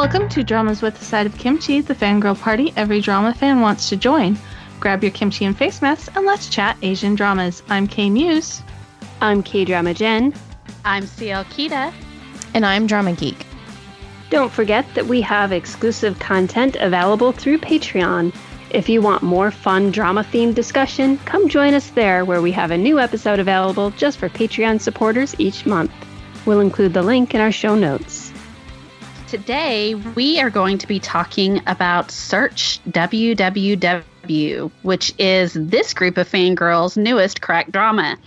Welcome to Dramas with a Side of Kimchi, the fangirl party every drama fan wants to join. Grab your kimchi and face masks and let's chat Asian dramas. I'm K Muse. I'm K Drama Jen. I'm CL Kita. And I'm Drama Geek. Don't forget that we have exclusive content available through Patreon. If you want more fun drama themed discussion, come join us there where we have a new episode available just for Patreon supporters each month. We'll include the link in our show notes. Today, we are going to be talking about Search WWW, which is this group of fangirls' newest crack drama.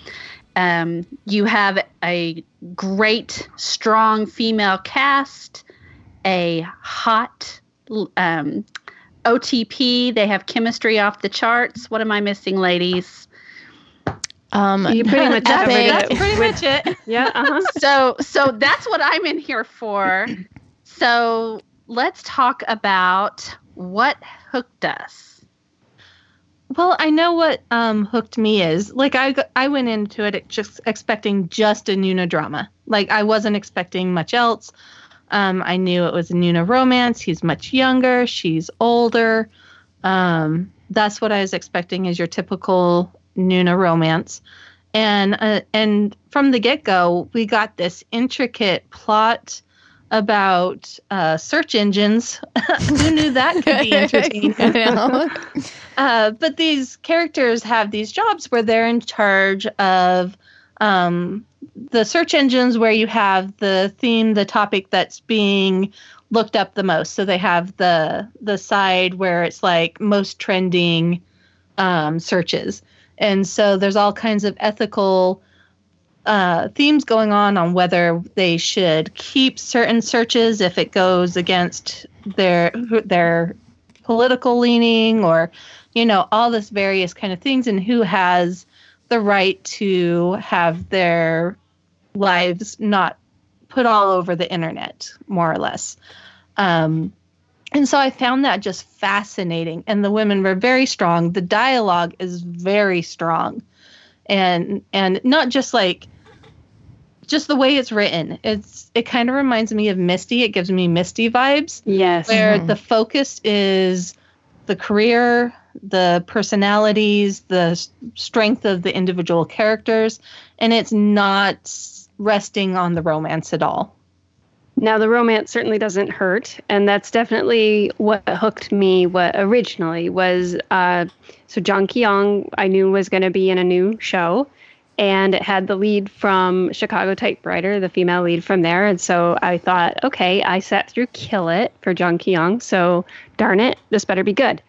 Um, you have a great, strong female cast, a hot um, OTP. They have chemistry off the charts. What am I missing, ladies? Um, you pretty much covered it. That's pretty much it. yeah. Uh-huh. So, so that's what I'm in here for. So let's talk about what hooked us. Well, I know what um, hooked me is. Like I, I went into it just expecting just a Nuna drama. Like I wasn't expecting much else. Um, I knew it was a Nuna romance. He's much younger. She's older. Um, that's what I was expecting is your typical Nuna romance. And uh, and from the get go, we got this intricate plot about uh, search engines. Who knew that could be entertaining? uh, but these characters have these jobs where they're in charge of um, the search engines where you have the theme, the topic that's being looked up the most. So they have the the side where it's like most trending um, searches, and so there's all kinds of ethical uh, themes going on on whether they should keep certain searches if it goes against their their political leaning or you know all this various kind of things and who has the right to have their lives not put all over the internet more or less. Um, and so i found that just fascinating. And the women were very strong. The dialogue is very strong. And and not just like just the way it's written. It's it kind of reminds me of Misty. It gives me Misty vibes. Yes. Where mm-hmm. the focus is the career, the personalities, the strength of the individual characters, and it's not resting on the romance at all. Now, the romance certainly doesn't hurt, and that's definitely what hooked me. What originally was uh, so Jang Ki-yong, I knew was going to be in a new show, and it had the lead from Chicago Typewriter, the female lead from there. And so I thought, okay, I sat through Kill It for Jang Ki-yong, so darn it, this better be good.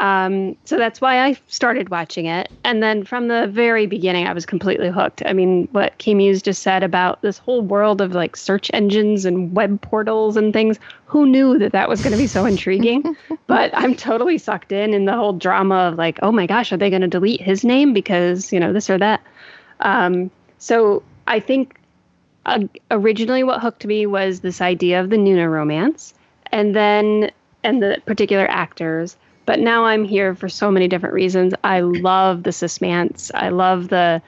Um, so that's why I started watching it. And then from the very beginning, I was completely hooked. I mean, what K Muse just said about this whole world of like search engines and web portals and things, who knew that that was going to be so intriguing? but I'm totally sucked in in the whole drama of like, oh my gosh, are they going to delete his name because, you know, this or that? Um, so I think uh, originally what hooked me was this idea of the Nuna romance, and then and the particular actors. But now I'm here for so many different reasons. I love the suspense. I love the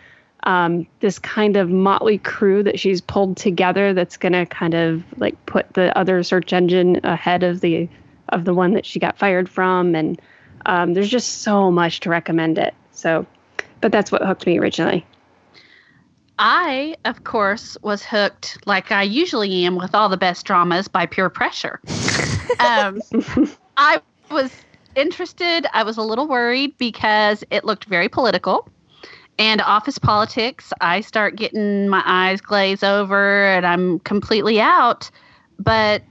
um, this kind of motley crew that she's pulled together. That's to kind of like put the other search engine ahead of the of the one that she got fired from. And um, there's just so much to recommend it. So, but that's what hooked me originally. I, of course, was hooked like I usually am with all the best dramas by pure pressure. um, I was interested. I was a little worried because it looked very political. And office politics, I start getting my eyes glaze over and I'm completely out. But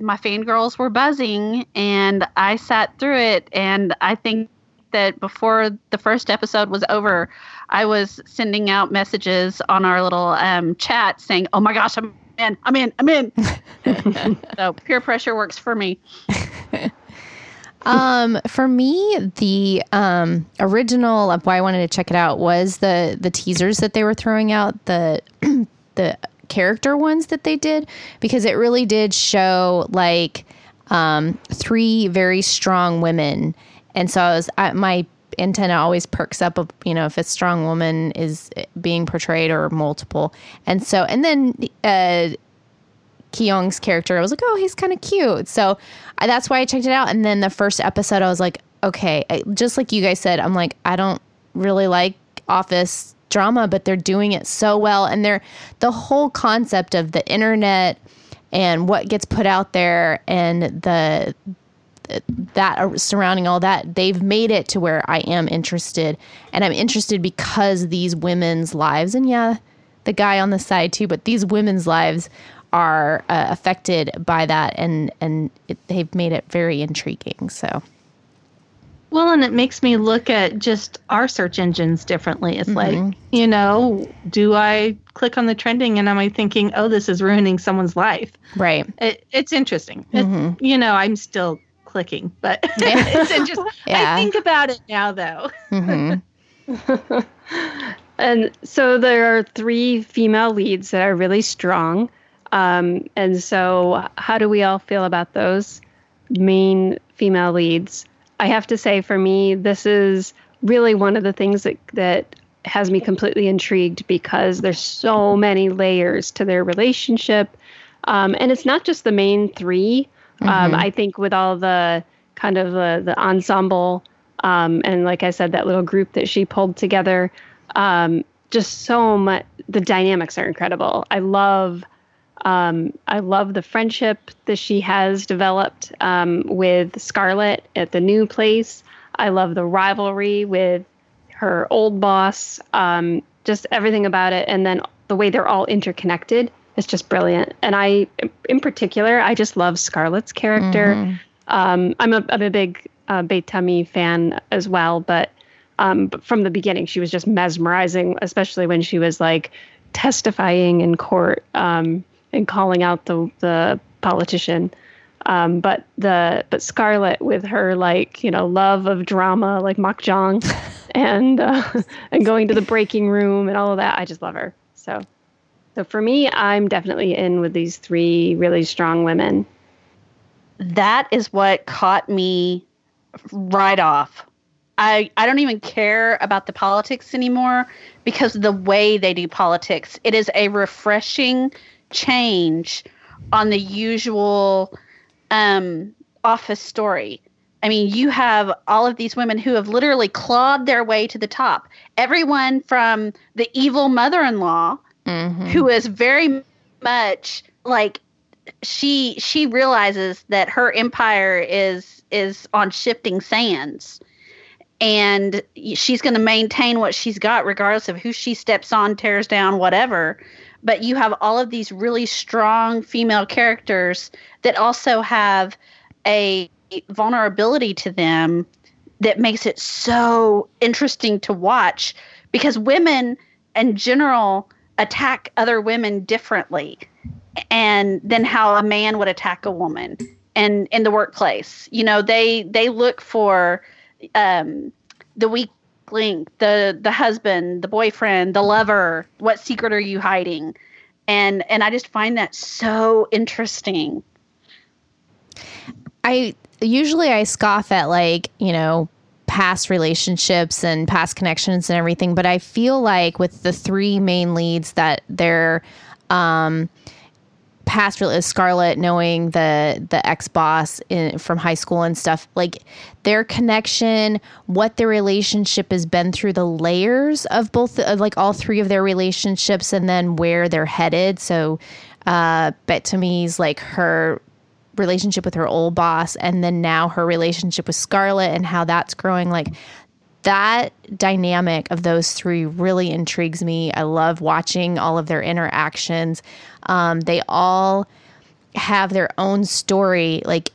my fangirls were buzzing and I sat through it. And I think that before the first episode was over, I was sending out messages on our little um, chat saying, "Oh my gosh, I'm in! I'm in! I'm in!" so peer pressure works for me. um, for me, the um, original of why I wanted to check it out was the the teasers that they were throwing out the the character ones that they did because it really did show like um, three very strong women, and so I was I, my antenna always perks up you know if a strong woman is being portrayed or multiple and so and then uh Kyung's character. I was like, oh, he's kind of cute. So I, that's why I checked it out. And then the first episode, I was like, okay, I, just like you guys said, I'm like, I don't really like office drama, but they're doing it so well. And they're the whole concept of the internet and what gets put out there and the that surrounding all that they've made it to where i am interested and i'm interested because these women's lives and yeah the guy on the side too but these women's lives are uh, affected by that and and it, they've made it very intriguing so well, and it makes me look at just our search engines differently. It's mm-hmm. like, you know, do I click on the trending and am I thinking, oh, this is ruining someone's life? Right. It, it's interesting. Mm-hmm. It, you know, I'm still clicking, but yeah. it's interesting. Yeah. I think about it now, though. Mm-hmm. and so there are three female leads that are really strong. Um, and so, how do we all feel about those main female leads? I have to say, for me, this is really one of the things that that has me completely intrigued because there's so many layers to their relationship, um, and it's not just the main 3 um, mm-hmm. um, I think with all the kind of the, the ensemble, um, and like I said, that little group that she pulled together, um, just so much. The dynamics are incredible. I love um, I love the friendship that she has developed um, with Scarlett at the new place. I love the rivalry with her old boss. Um, just everything about it, and then the way they're all interconnected is just brilliant. And I, in particular, I just love Scarlett's character. Mm-hmm. Um, I'm a, I'm a big uh, Bae Ta-mi fan as well, but um, but from the beginning, she was just mesmerizing, especially when she was like testifying in court. Um, and calling out the the politician. Um, but the but Scarlett with her like you know love of drama like Makjang and uh, and going to the breaking room and all of that I just love her so so for me I'm definitely in with these three really strong women. That is what caught me right off. I I don't even care about the politics anymore because the way they do politics it is a refreshing change on the usual um, office story. I mean, you have all of these women who have literally clawed their way to the top. Everyone from the evil mother in law, mm-hmm. who is very much like she she realizes that her empire is is on shifting sands. And she's going to maintain what she's got regardless of who she steps on tears down whatever. But you have all of these really strong female characters that also have a vulnerability to them that makes it so interesting to watch. Because women in general attack other women differently and than how a man would attack a woman and in the workplace. You know they they look for um, the weak link the the husband the boyfriend the lover. What secret are you hiding? And and i just find that so interesting. I usually i scoff at like you know past relationships and past connections and everything but i feel like with the three main leads that they're um past Scarlett knowing the the ex boss from high school and stuff like their connection what their relationship has been through the layers of both of like all three of their relationships and then where they're headed. So uh Bae Ta-mi's like her relationship with her old boss and then now her relationship with Scarlett and how that's growing like that dynamic of those three really intrigues me. I love watching all of their interactions. Um, they all have their own story. Like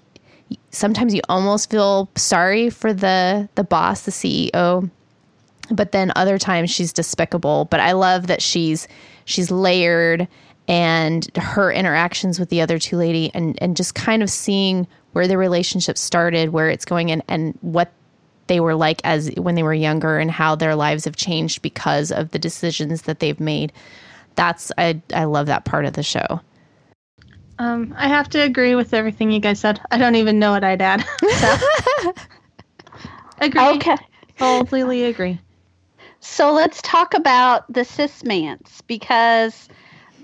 sometimes you almost feel sorry for the the boss, the CEO, but then other times she's despicable. But I love that she's she's layered and her interactions with the other two lady and and just kind of seeing where the relationship started, where it's going and and what they were like as when they were younger and how their lives have changed because of the decisions that they've made. That's I I love that part of the show. Um, I have to agree with everything you guys said. I don't even know what I'd add. So. agree. Okay. Completely agree. So let's talk about the sismance because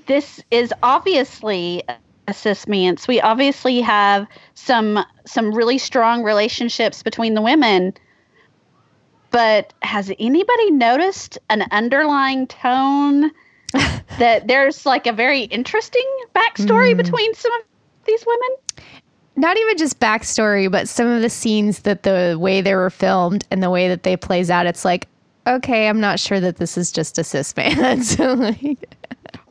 this is obviously assessments. We obviously have some some really strong relationships between the women. But has anybody noticed an underlying tone that there's like a very interesting backstory mm. between some of these women? Not even just backstory, but some of the scenes that the way they were filmed and the way that they plays out, it's like, okay, I'm not sure that this is just a cis man. so like,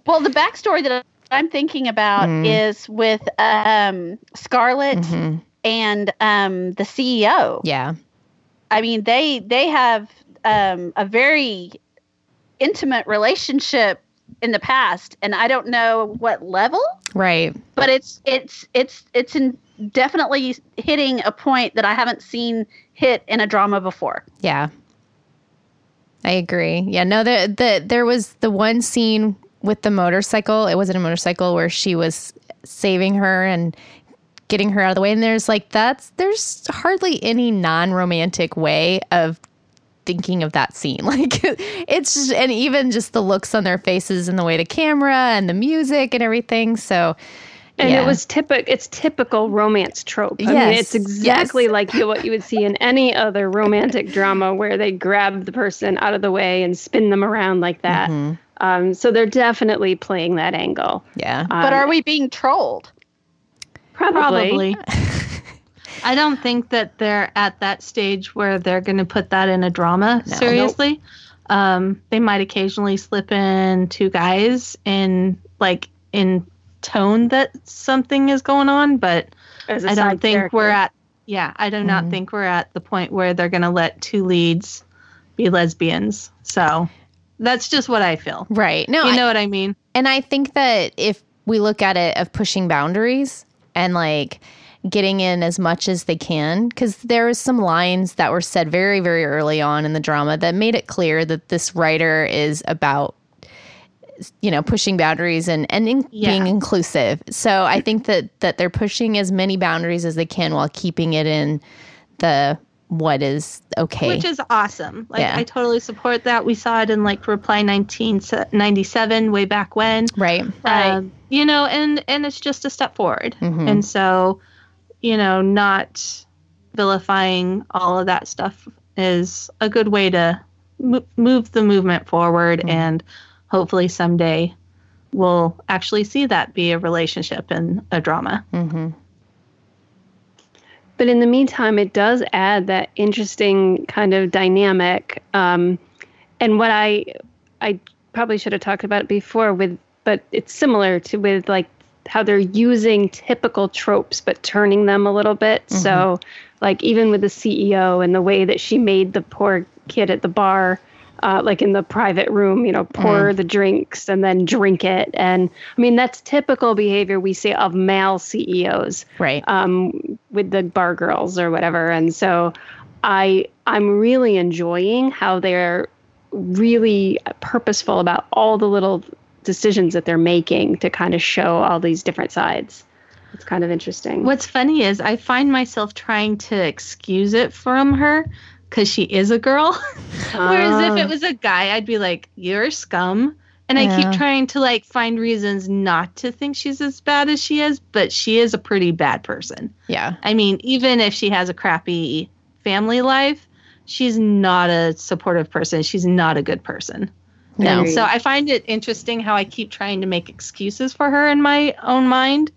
well, the backstory that I'm thinking about mm. is with um, Scarlett mm-hmm. and um, the CEO. Yeah. I mean, they they have um, a very intimate relationship in the past, and I don't know what level. Right. But it's it's it's it's in definitely hitting a point that I haven't seen hit in a drama before. Yeah. I agree. Yeah, no, the the there was the one scene with the motorcycle. It wasn't a motorcycle where she was saving her and getting her out of the way. And there's like that's there's hardly any non-romantic way of thinking of that scene. Like it's just, and even just the looks on their faces and the way the camera and the music and everything. So and yeah. it was typical. It's typical romance trope. I yes. mean, it's exactly yes. like what you would see in any other romantic drama where they grab the person out of the way and spin them around like that. Mm-hmm. Um, so they're definitely playing that angle. Yeah. Um, but are we being trolled? Probably. Probably. I don't think that they're at that stage where they're going to put that in a drama. No, seriously. Nope. Um, they might occasionally slip in two guys in like in tone that something is going on, but I don't think character. we're at yeah, I do mm-hmm. not think we're at the point where they're going to let two leads be lesbians. So that's just what I feel. Right. No, you know I, what I mean. And I think that if we look at it of pushing boundaries and like getting in as much as they can, because there was some lines that were said very, very early on in the drama that made it clear that this writer is about you know pushing boundaries and and in, yeah. being inclusive so i think that that they're pushing as many boundaries as they can while keeping it in the what is okay which is awesome like yeah. i totally support that we saw it in like reply 1997 way back when right right um, you know and and it's just a step forward mm-hmm. and so you know not vilifying all of that stuff is a good way to mo- move the movement forward mm-hmm. and hopefully someday we'll actually see that be a relationship and a drama. Mm-hmm. But in the meantime, it does add that interesting kind of dynamic. Um, and what I I probably should have talked about it before with, but it's similar to with like how they're using typical tropes but turning them a little bit. Mm-hmm. So, like even with the CEO and the way that she made the poor kid at the bar uh, like in the private room, you know, pour mm. the drinks and then drink it. And I mean, that's typical behavior we see of male CEOs, right? Um, with the bar girls or whatever. And so, I I'm really enjoying how they're really purposeful about all the little decisions that they're making to kind of show all these different sides. It's kind of interesting. What's funny is I find myself trying to excuse it from her because she is a girl. Whereas if it oh. was a guy, I'd be like, "You're scum." And yeah. I keep trying to like find reasons not to think she's as bad as she is, but she is a pretty bad person. Yeah. I mean, even if she has a crappy family life, she's not a supportive person. She's not a good person. No. So I find it interesting how I keep trying to make excuses for her in my own mind.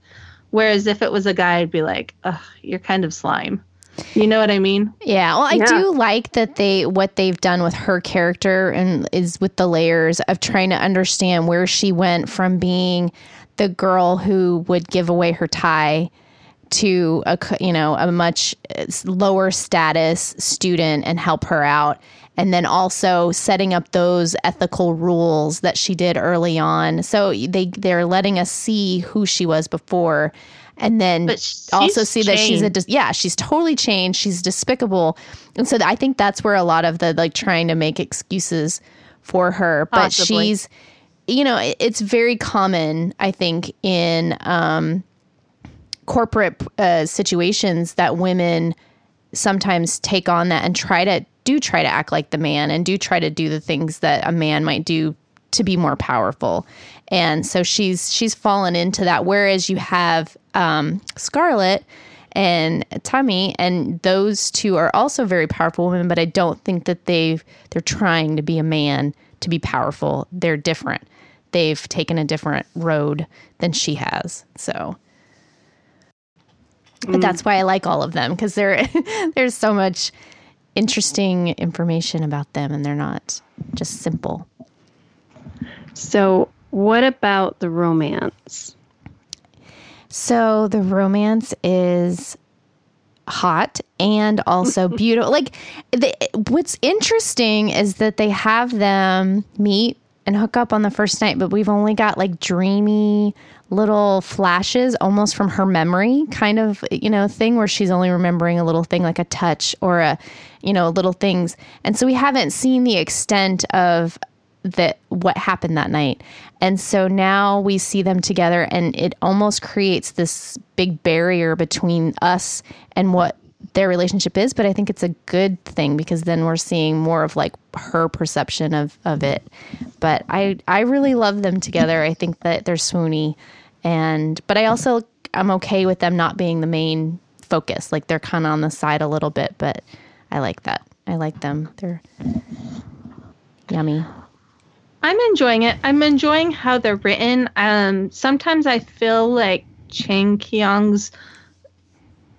Whereas if it was a guy, I'd be like, ugh, you're kind of slime. You know what I mean? Yeah. Well, I yeah. do like that they what they've done with her character and is with the layers of trying to understand where she went from being the girl who would give away her tie to a you know a much uh, lower status student and help her out and then also setting up those ethical rules that she did early on so they they're letting us see who she was before and then also see changed. that she's a yeah she's totally changed she's despicable and so i think that's where a lot of the like trying to make excuses for her but Possibly. she's you know it's very common i think in um, corporate uh, situations that women sometimes take on that and try to do try to act like the man and do try to do the things that a man might do to be more powerful. And so she's she's fallen into that. Whereas you have um, Scarlet and Tammy, and those two are also very powerful women, but I don't think that they've they're trying to be a man to be powerful. They're different. They've taken a different road than she has. So but that's why I like all of them because there there's so much interesting information about them and they're not just simple. So, what about the romance? So the romance is hot and also beautiful. like the, what's interesting is that they have them meet and hook up on the first night, but we've only got like dreamy little flashes almost from her memory kind of, you know, thing where she's only remembering a little thing like a touch or a, you know, little things. And so we haven't seen the extent of that what happened that night. And so now we see them together and it almost creates this big barrier between us and what their relationship is, but I think it's a good thing because then we're seeing more of like her perception of of it. But I I really love them together. I think that they're swoony and but I also I'm okay with them not being the main focus. Like they're kind of on the side a little bit, but I like that. I like them. They're yummy. I'm enjoying it. I'm enjoying how they're written. Um, sometimes I feel like Jang Ki-yong's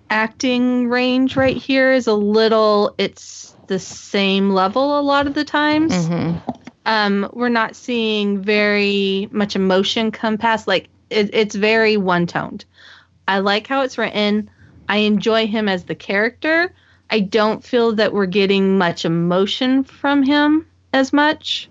acting range right here is a little. It's the same level a lot of the times. Mm-hmm. Um, we're not seeing very much emotion come past. Like it, it's very one toned. I like how it's written. I enjoy him as the character. I don't feel that we're getting much emotion from him as much.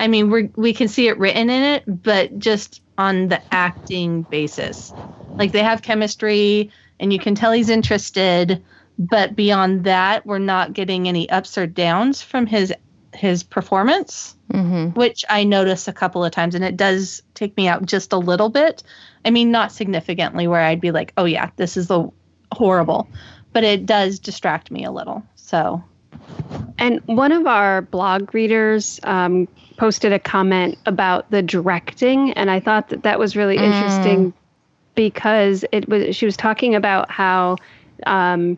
I mean, we we can see it written in it, but just on the acting basis. Like they have chemistry and you can tell he's interested, but beyond that, we're not getting any ups or downs from his his performance, Mm-hmm. which I notice a couple of times and it does take me out just a little bit. I mean, not significantly where I'd be like, "Oh yeah, this is the horrible." But it does distract me a little. So, And one of our blog readers um, posted a comment about the directing, and I thought that that was really interesting because it was she was talking about how um,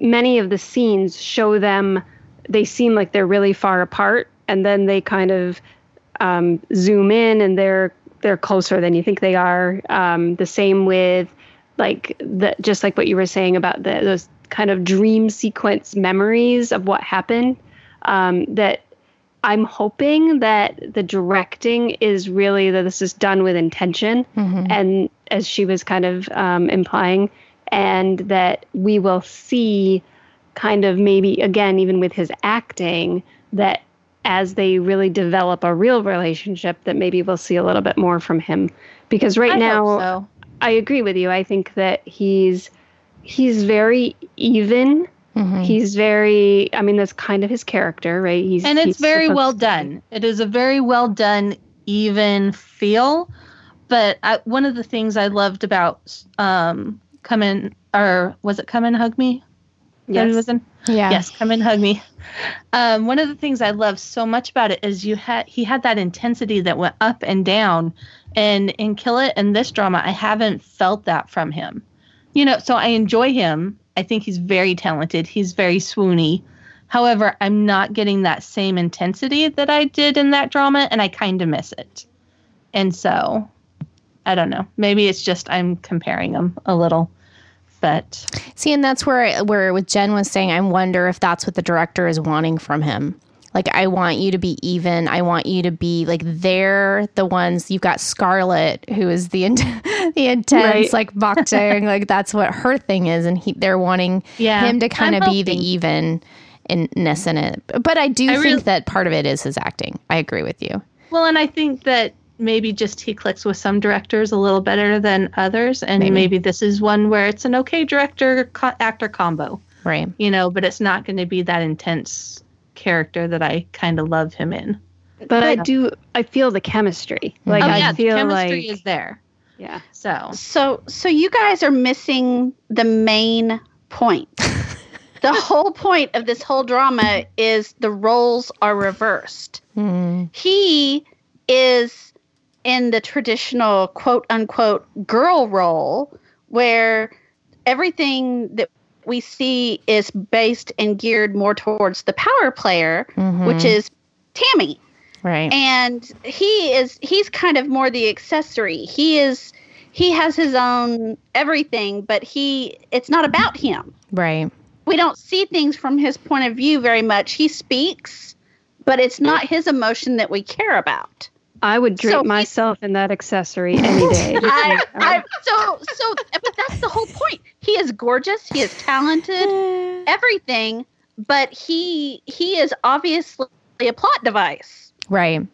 many of the scenes show them they seem like they're really far apart, and then they kind of um, zoom in and they're they're closer than you think they are. Um, the same with like the just like what you were saying about the, those kind of dream sequence memories of what happened. Um, that I'm hoping that the directing is really that this is done with intention, Mm-hmm. and as she was kind of um, implying, and that we will see kind of maybe again even with his acting that as they really develop a real relationship that maybe we'll see a little bit more from him because right I now so. I agree with you. I think that he's he's very even. Mm-hmm. He's very I mean that's kind of his character, right? He's and it's he's very well done. It is a very well done, even feel. But I, one of the things I loved about um, come in or was it come and hug me? That Yes. was in? Yeah. Yes, come and hug me. Um, one of the things I love so much about it is you had he had that intensity that went up and down, and in Kill It and this drama, I haven't felt that from him. You know, so I enjoy him. I think he's very talented. He's very swoony. However, I'm not getting that same intensity that I did in that drama, and I kind of miss it. And so, I don't know. Maybe it's just I'm comparing them a little, but See, and that's where where with Jen was saying, I wonder if that's what the director is wanting from him. Like, I want you to be even. I want you to be like they're the ones. You've got Scarlett, who is the in- the intense, Right. like Bachtang, like that's what her thing is, and he they're wanting Yeah, him to kind of be the even inness in it. But I do I think really- that part of it is his acting. I agree with you. Well, and I think that maybe just he clicks with some directors a little better than others, and Maybe. maybe, this is one where it's an okay director co- actor combo, Right. you know, but it's not going to be that intense character that I kind of love him in. But I do I feel the chemistry. Like oh I yeah, the feel chemistry like is there. yeah. So So so you guys are missing the main point. the whole point of this whole drama is the roles are reversed. Mm. He is in the traditional quote unquote girl role where everything that we see is based and geared more towards the power player, Mhm. which is Tammy. right. And he is he's kind of more the accessory. He is he has his own everything, but he it's not about him. right. We don't see things from his point of view very much. He speaks, but it's not his emotion that we care about. I would drape So myself in that accessory any day. I, I, oh. so so but that's the whole point he is gorgeous he is talented everything but he he is obviously a plot device Right.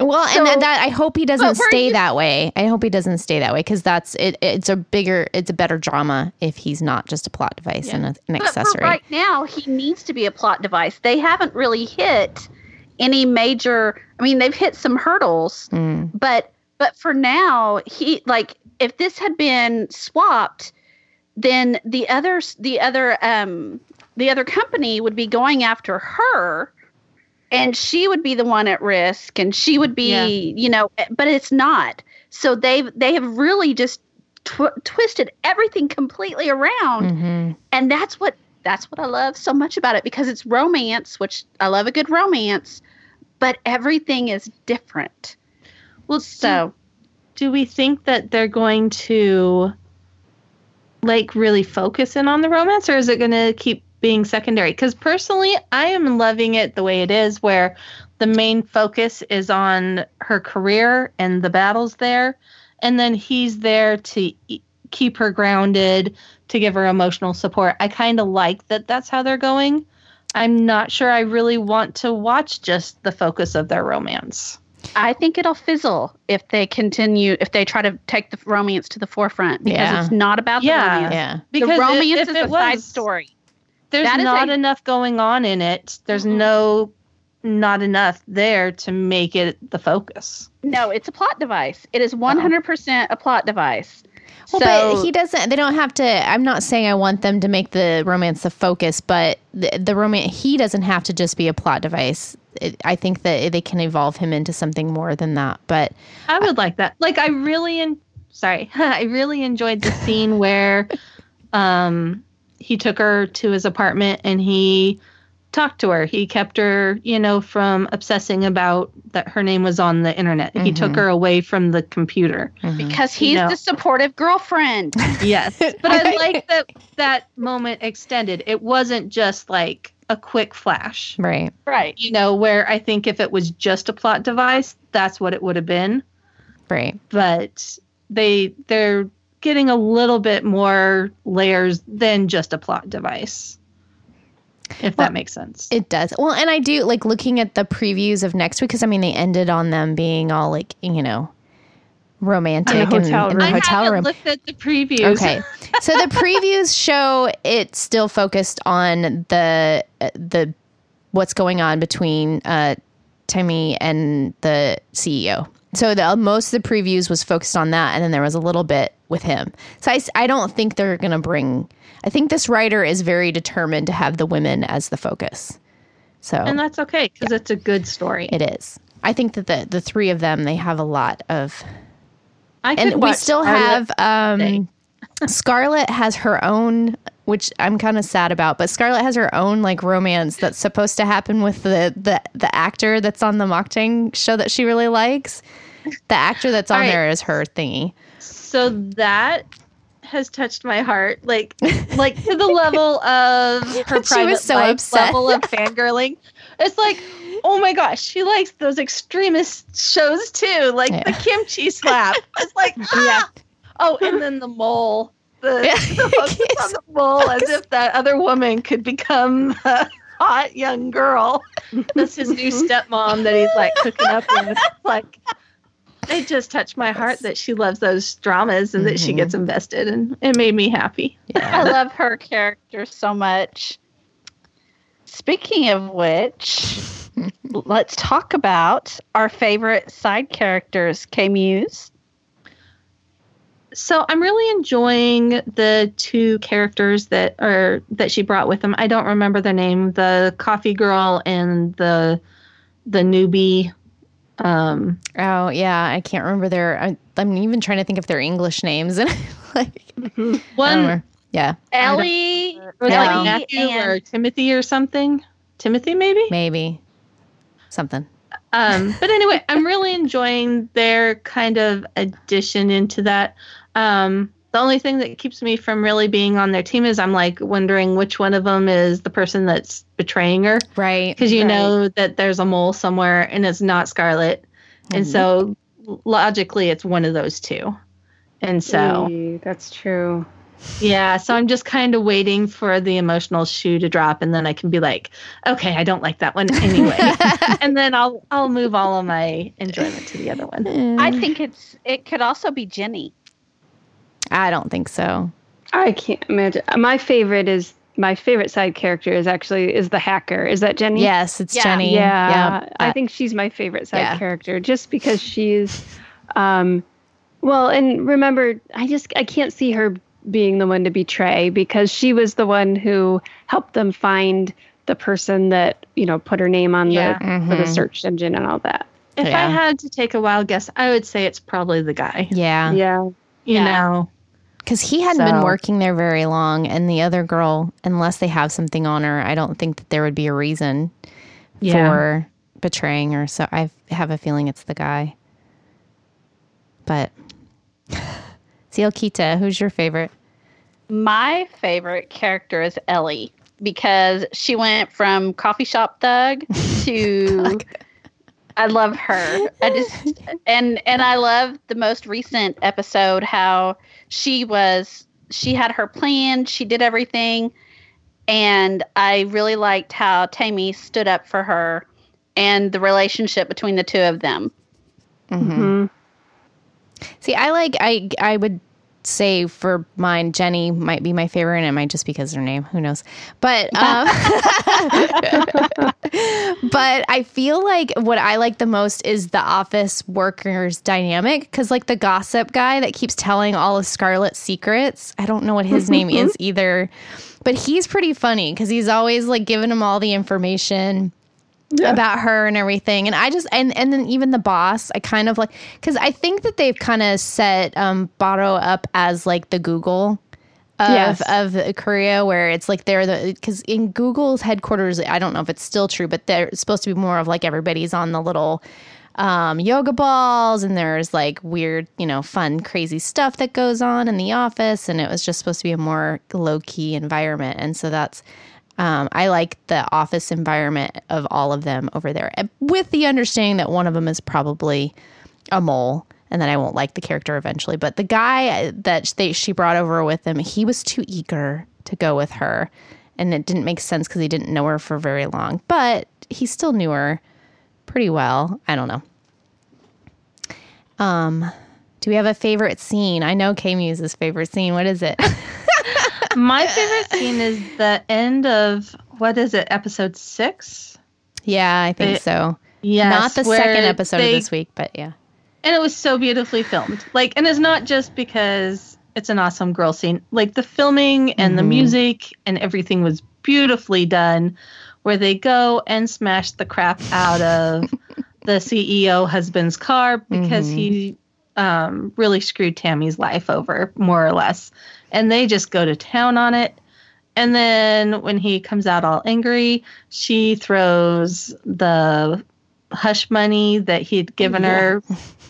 Well, So- and that I hope he doesn't stay you- that way. I hope he doesn't stay that way because that's it. It's a bigger, it's a better drama if he's not just a plot device and a, an but accessory. for right now he needs to be a plot device they haven't really hit any major i mean they've hit some hurdles Mm, but but for now he like if this had been swapped then the other the other um the other company would be going after her and she would be the one at risk and she would be Yeah. you know but it's not so they've they have really just tw- twisted everything completely around mhm. and that's what that's what I love so much about it because it's romance, which I love a good romance, but everything is different. Well, So do we think that they're going to like really focus in on the romance or is it going to keep being secondary because personally i am loving it the way it is where the main focus is on her career and the battles there and then he's there to e- keep her grounded to give her emotional support i kind of like that that's how they're going i'm not sure i really want to watch just the focus of their romance I think it'll fizzle if they continue if they try to take the romance to the forefront because Yeah. it's not about the Yeah. romance. Yeah. because the romance if is a the side story. there's That is not a- enough going on in it. There's Mhm. no not enough there to make it the focus. No, it's a plot device. It is 100% a plot device. Well, so but he doesn't. They don't have to. I'm not saying I want them to make the romance the focus, but the, the romance he doesn't have to just be a plot device. It, I think that they can evolve him into something more than that. But I would like that. Like I really en- sorry, I really enjoyed the scene where um he took her to his apartment and he talked to her. He kept her, you know, from obsessing about that her name was on the internet. He took Mhm. her away from the computer. because he's No. the supportive girlfriend. Yes. But I like that that moment extended. It wasn't just like a quick flash. right, right. You know, where I think if it was just a plot device, that's what it would have been. right, But they they're getting a little bit more layers than just a plot device. If Well, that makes sense. it does. Well, and I do like looking at the previews of next week because I mean they ended on them being all like you know romantic In a and hotel in room. a I hotel haven't room. looked at the previews. Okay. so the previews show it still focused on the the what's going on between uh Timmy and the CEO. So the most of the previews was focused on that and then there was a little bit with him. So I, I don't think they're going to bring I think this writer is very determined to have the women as the focus. So And that's okay because it's a good story. it is. I think that the the three of them they have a lot of I and we still Scarlet have um Scarlett has her own which I'm kind of sad about, but Scarlett has her own like romance that's supposed to happen with the the the actor that's on the Makjang show that she really likes. The actor that's on right. there is her thingy. so that has touched my heart like like to the level of her She private was so life upset. level of fangirling. It's like oh my gosh she likes those extremist shows too like the kimchi slap. It's like ah! oh and then the mole. The, Yeah. the focus on the mole as if that other woman could become the hot young girl. That's his new stepmom that he's like hooking up with. Like it just touched my heart that she loves those dramas and that she gets mm-hmm. invested and it made me happy. I love her character so much. Speaking of which, let's talk about our favorite side characters, K Muse. so i'm really enjoying the two characters that are that she brought with them. I don't remember their name the coffee girl and the the newbie Um, Oh yeah, I can't remember their. I, I'm even trying to think of their English names and like I don't one remember. Yeah, Ellie, was Yeah. like Ellie Matthew or Timothy or something. Timothy, maybe. maybe something. Um, but anyway, I'm really enjoying their kind of addition into that. Um, the only thing that keeps me from really being on their team is I'm like wondering which one of them is the person that's betraying her Right. because you Right. know that there's a mole somewhere and it's not Scarlet, and mm-hmm. so logically it's one of those two. And so that's true. yeah, so I'm just kind of waiting for the emotional shoe to drop, and then I can be like, okay, I don't like that one anyway, and then I'll I'll move all of my enjoyment to the other one. I think it's it could also be Jenny. I don't think so. I can't imagine. My favorite is my favorite side character is actually is the hacker. Is that Jenny? Yes, it's Yeah. Jenny. Yeah, I Uh, think she's my favorite side yeah. character just because she's, um, well, and remember, I just I can't see her being the one to betray because she was the one who helped them find the person that you know put her name on Yeah. the for the search engine and all that. If Yeah. I had to take a wild guess, I would say it's probably the guy. yeah. Yeah, You Yeah. know, Because he hadn't been working there very long, and the other girl, unless they have something on her, I don't think that there would be a reason Yeah. for betraying her. So I have a feeling it's the guy. But CL Kita, who's your favorite? My favorite character is Ellie because she went from coffee shop thug to I love her. I just and and I love the most recent episode how she was she had her plan, she did everything and I really liked how Tammy stood up for her and the relationship between the two of them. hmm See, I like I I would say for mine, Jenny might be my favorite, and it might just because her name. Who knows? But um, but I feel like what I like the most is the office workers dynamic because like the gossip guy that keeps telling all of Scarlett's secrets. I don't know what his name is either, but he's pretty funny because he's always like giving them all the information about her and everything. And i just and and then even the boss i kind of like because i think that they've kind of set um Baro up as like the google of Yes. of korea where it's like they're the because in google's headquarters i don't know if it's still true but they're supposed to be more of like everybody's on the little um, yoga balls and there's like weird you know fun crazy stuff that goes on in the office. And it was just supposed to be a more low-key environment. And so that's um, I like the office environment of all of them over there, with the understanding that one of them is probably a mole, and that I won't like the character eventually. But the guy that they, she brought over with him, he was too eager to go with her, and it didn't make sense because he didn't know her for very long. But he still knew her pretty well. I don't know. Um, do we have a favorite scene? I know K Muse's favorite scene. What is it? my favorite scene is the end of what is it, episode six? yeah, I think They- so. Yeah, Not the second episode they- of this week, but yeah. and it was so beautifully filmed. Like, and it's not just because it's an awesome girl scene. Like the filming and the Mhm. music and everything was beautifully done. Where they go and smash the crap out of the CEO husband's car because Mhm. he um, really screwed Tammy's life over, more or less. And they just go to town on it. And then when he comes out all angry, she throws the hush money that he'd given her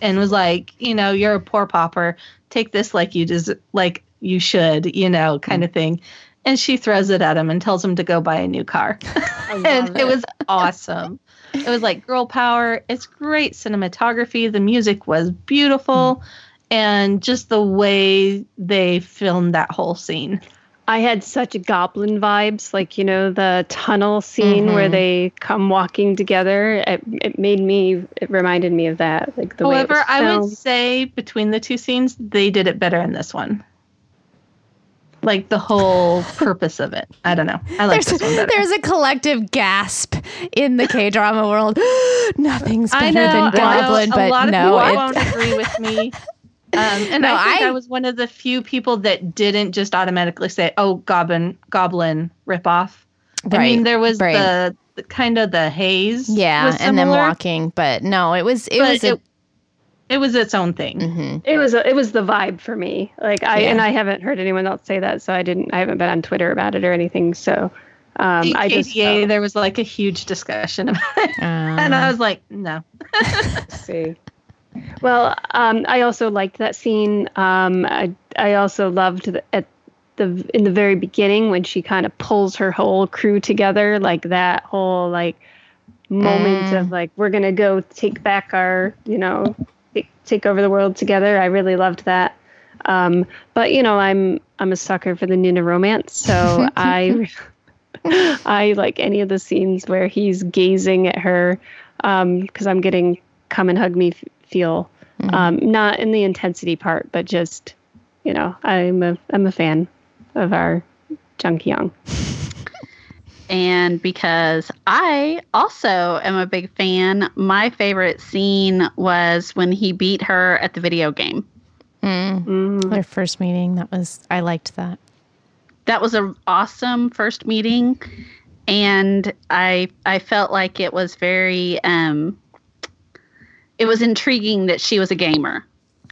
and was like, you know, you're a poor pauper. Take this like you just like you should, you know, kind of thing. And she throws it at him and tells him to go buy a new car. and it. was awesome. It was like girl power. It's great cinematography. The music was beautiful. And just the way they filmed that whole scene. I had such goblin vibes, like you know the tunnel scene where Mhm. they come walking together. It, it made me. It reminded me of that, like the However, I would say between the two scenes, they did it better in this one. Like the whole purpose of it. I don't know. I like There's, this one better. there's a collective gasp in the K drama world. Nothing's better I know, than I know Goblin, a but lot of no, people it- won't agree with me. Um, and No, I think I, I- was one of the few people that didn't just automatically say, "Oh, Goblin, Goblin ripoff." I Right, mean, there was right. the the, kind of the haze. Yeah, and then walking, but no, it was it but was a, it, it was its own thing. mhm. It was it was the vibe for me. Like I Yeah. and I haven't heard anyone else say that, so I didn't. I haven't been on Twitter about it or anything. So um, I just AKA, there was like a huge discussion about it, and I Uh, was like, no. see. Well, um, I also liked that scene. Um, I I also loved the, at the in the very beginning when she kind of pulls her whole crew together, like that whole like moment Mm. of like we're gonna go take back our you know take- over the world together. I really loved that. Um, but you know, I'm I'm a sucker for the Nuna romance, so I I like any of the scenes where he's gazing at her because I'm getting come and hug me f- feel. Um, not in the intensity part, but just you know, I'm a I'm a fan of our Jang Ki-yong. And because I also am a big fan, my favorite scene was when he beat her at the video game. mm, Mm. their first meeting. That was I liked that. That was an awesome first meeting, and I I felt like it was very um, it was intriguing that she was a gamer.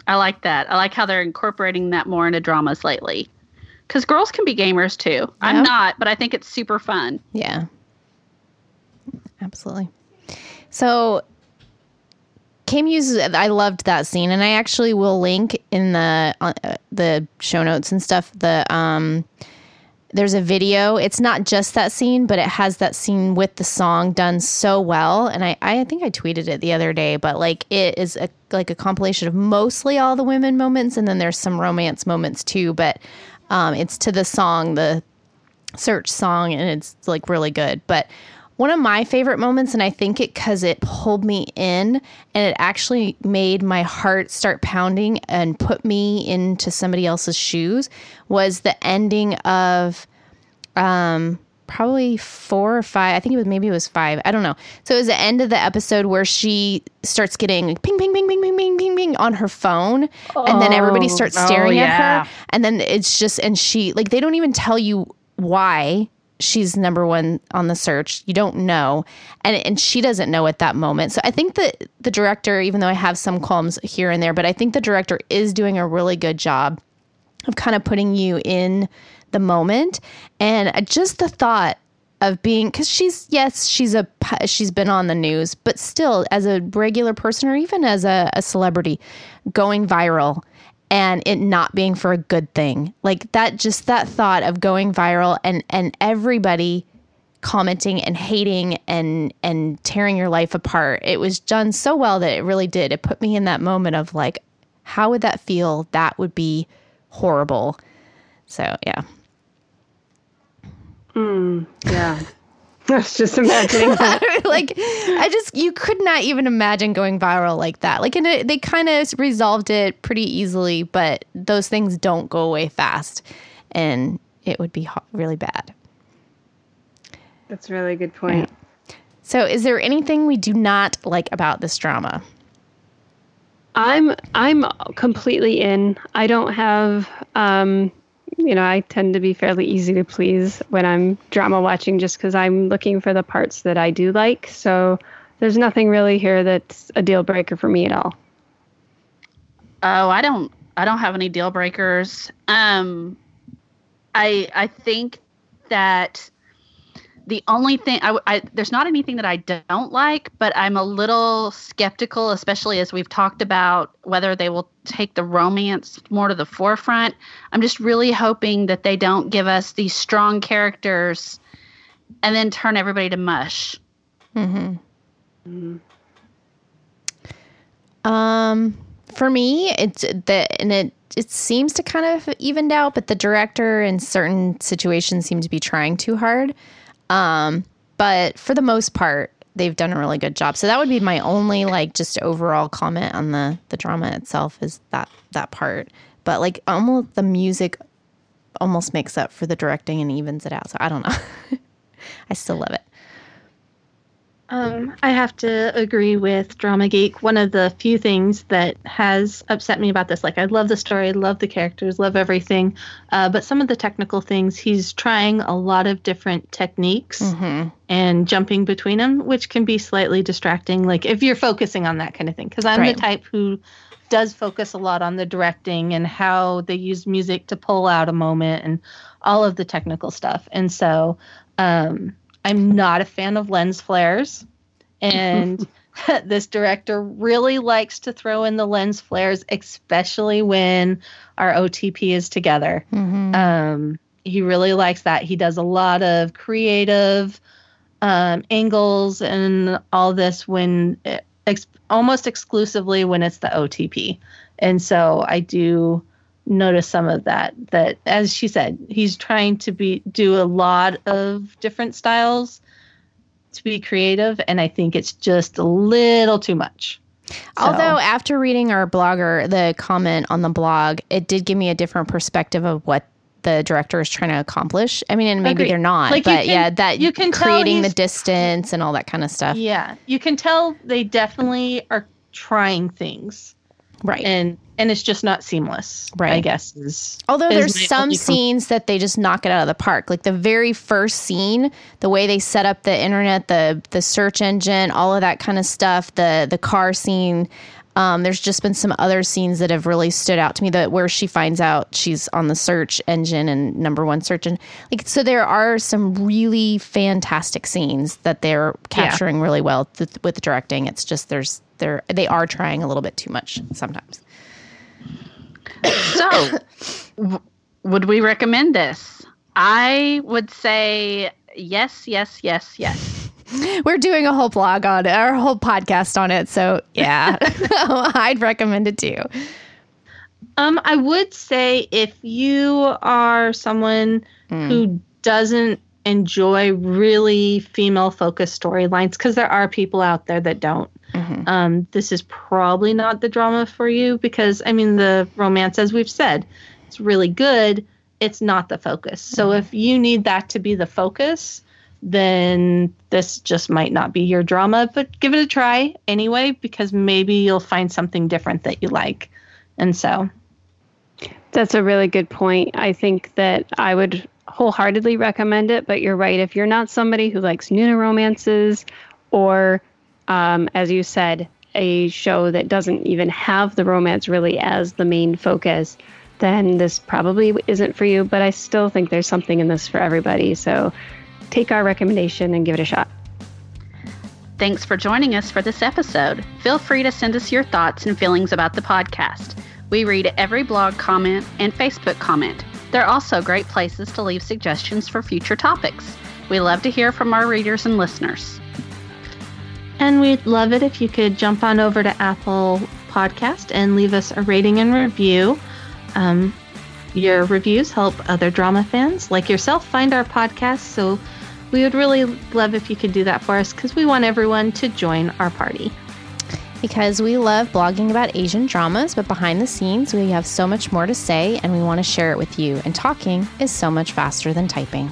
I like that. I like how they're incorporating that more into dramas lately. Because girls can be gamers too. Yeah. I'm not, but I think it's super fun. Yeah. Absolutely. So Kim uses I loved that scene and I actually will link in the uh, the show notes and stuff the um there's a video. It's not just that scene, but it has that scene with the song done so well. And I, I think I tweeted it the other day, but like it is a like a compilation of mostly all the women moments and then there's some romance moments too. But um, it's to the song, the search song and it's like really good. But one of my favorite moments and i think it because it pulled me in and it actually made my heart start pounding and put me into somebody else's shoes was the ending of um probably four or five. I think it was maybe it was five. I don't know. So it was the end of the episode where she starts getting ping, ping, ping, ping, ping, ping, ping, ping on her phone, oh, and then everybody oh. starts oh, staring oh, yeah. at her, and then it's just and she like they don't even tell you why she's number one on the search. You don't know, and and she doesn't know at that moment. So I think that the director, even though I have some qualms here and there, but I think the director is doing a really good job of kind of putting you in the moment. And just the thought of being because she's yes she's a she's been on the news but still as a regular person or even as a, a celebrity going viral and it not being for a good thing. Like that just that thought of going viral and and everybody commenting and hating and and tearing your life apart. It was done so well that it really did. It put me in that moment of like how would that feel? That would be horrible. So yeah Yeah. I was just imagining that. like I just you could not even imagine going viral like that. Like and it, they kind of resolved it pretty easily, but those things don't go away fast, and it would be ho- really bad. That's a really good point. So, is there anything we do not like about this drama? I'm I'm completely in. I don't have um you know, I tend to be fairly easy to please when I'm drama watching just cuz I'm looking for the parts that I do like. So there's nothing really here that's a deal breaker for me at all. Oh, I don't I don't have any deal breakers. Um I I think that the only thing I, I there's not anything that I don't like, but I'm a little skeptical, especially as we've talked about whether they will take the romance more to the forefront. I'm just really hoping that they don't give us these strong characters and then turn everybody to mush. Um, for me, it's the and it it seems to kind of evened out, but the director in certain situations seem to be trying too hard. Um, but for the most part, they've done a really good job. So that would be my only like just overall comment on the the drama itself is that that part. But like almost the music almost makes up for the directing and evens it out. So I don't know. I still love it. Um, I have to agree with Drama Geek. One of the few things that has upset me about this, like I love the story, love the characters, love everything, uh, but some of the technical things, he's trying a lot of different techniques Mm-hmm. and jumping between them, which can be slightly distracting. Like if you're focusing on that kind of thing, because I'm Right. the type who does focus a lot on the directing and how they use music to pull out a moment and all of the technical stuff. And so um, I'm not a fan of lens flares. And this director really likes to throw in the lens flares, especially when our OTP is together. Mm-hmm. Um, he really likes that. He does a lot of creative um, angles and all this when ex- almost exclusively when it's the OTP. And so I do notice some of that. That as she said, he's trying to be do a lot of different styles to be creative, and I think it's just a little too much. So- Although after reading our blogger, the comment on the blog, it did give me a different perspective of what the director is trying to accomplish. I mean, and maybe Agreed. they're not, Like, but can- yeah, that you can creating the distance and all that kind of stuff. yeah, you can tell they definitely are trying things. Right. and and it's just not seamless right i guess is Although is there's some scenes that they just knock it out of the park. Like the very first scene, the way they set up the internet, the the search engine, all of that kind of stuff, the the car scene. Um, there's just been some other scenes that have really stood out to me that where she finds out she's on the search engine and number one search and Like so, there are some really fantastic scenes that they're capturing really well th- with the directing. It's just there's they're they are trying a little bit too much sometimes. So, w- would we recommend this? I would say yes, yes, yes, yes. We're doing a whole blog on it, a whole podcast on it. So yeah, I'd recommend it too. um i would say if you are someone Mm. who doesn't enjoy really female focused storylines because there are people out there that don't Mhm. um this is probably not the drama for you because i mean the romance as we've said it's really good it's not the focus so if you need that to be the focus then this just might not be your drama but give it a try anyway because maybe you'll find something different that you like and so That's a really good point. I think that I would wholeheartedly recommend it, but you're right. If you're not somebody who likes Nuna romances or, um, as you said, a show that doesn't even have the romance really as the main focus, then this probably isn't for you. But I still think there's something in this for everybody. So take our recommendation and give it a shot. Thanks for joining us for this episode. Feel free to send us your thoughts and feelings about the podcast. We read every blog comment and Facebook comment. They're also great places to leave suggestions for future topics. We love to hear from our readers and listeners. And we'd love it if you could jump on over to Apple Podcast and leave us a rating and review. Um, your reviews help other drama fans like yourself find our podcast. So we would really love if you could do that for us because we want everyone to join our party. Because we love blogging about Asian dramas, but behind the scenes, we have so much more to say and we want to share it with you. And talking is so much faster than typing.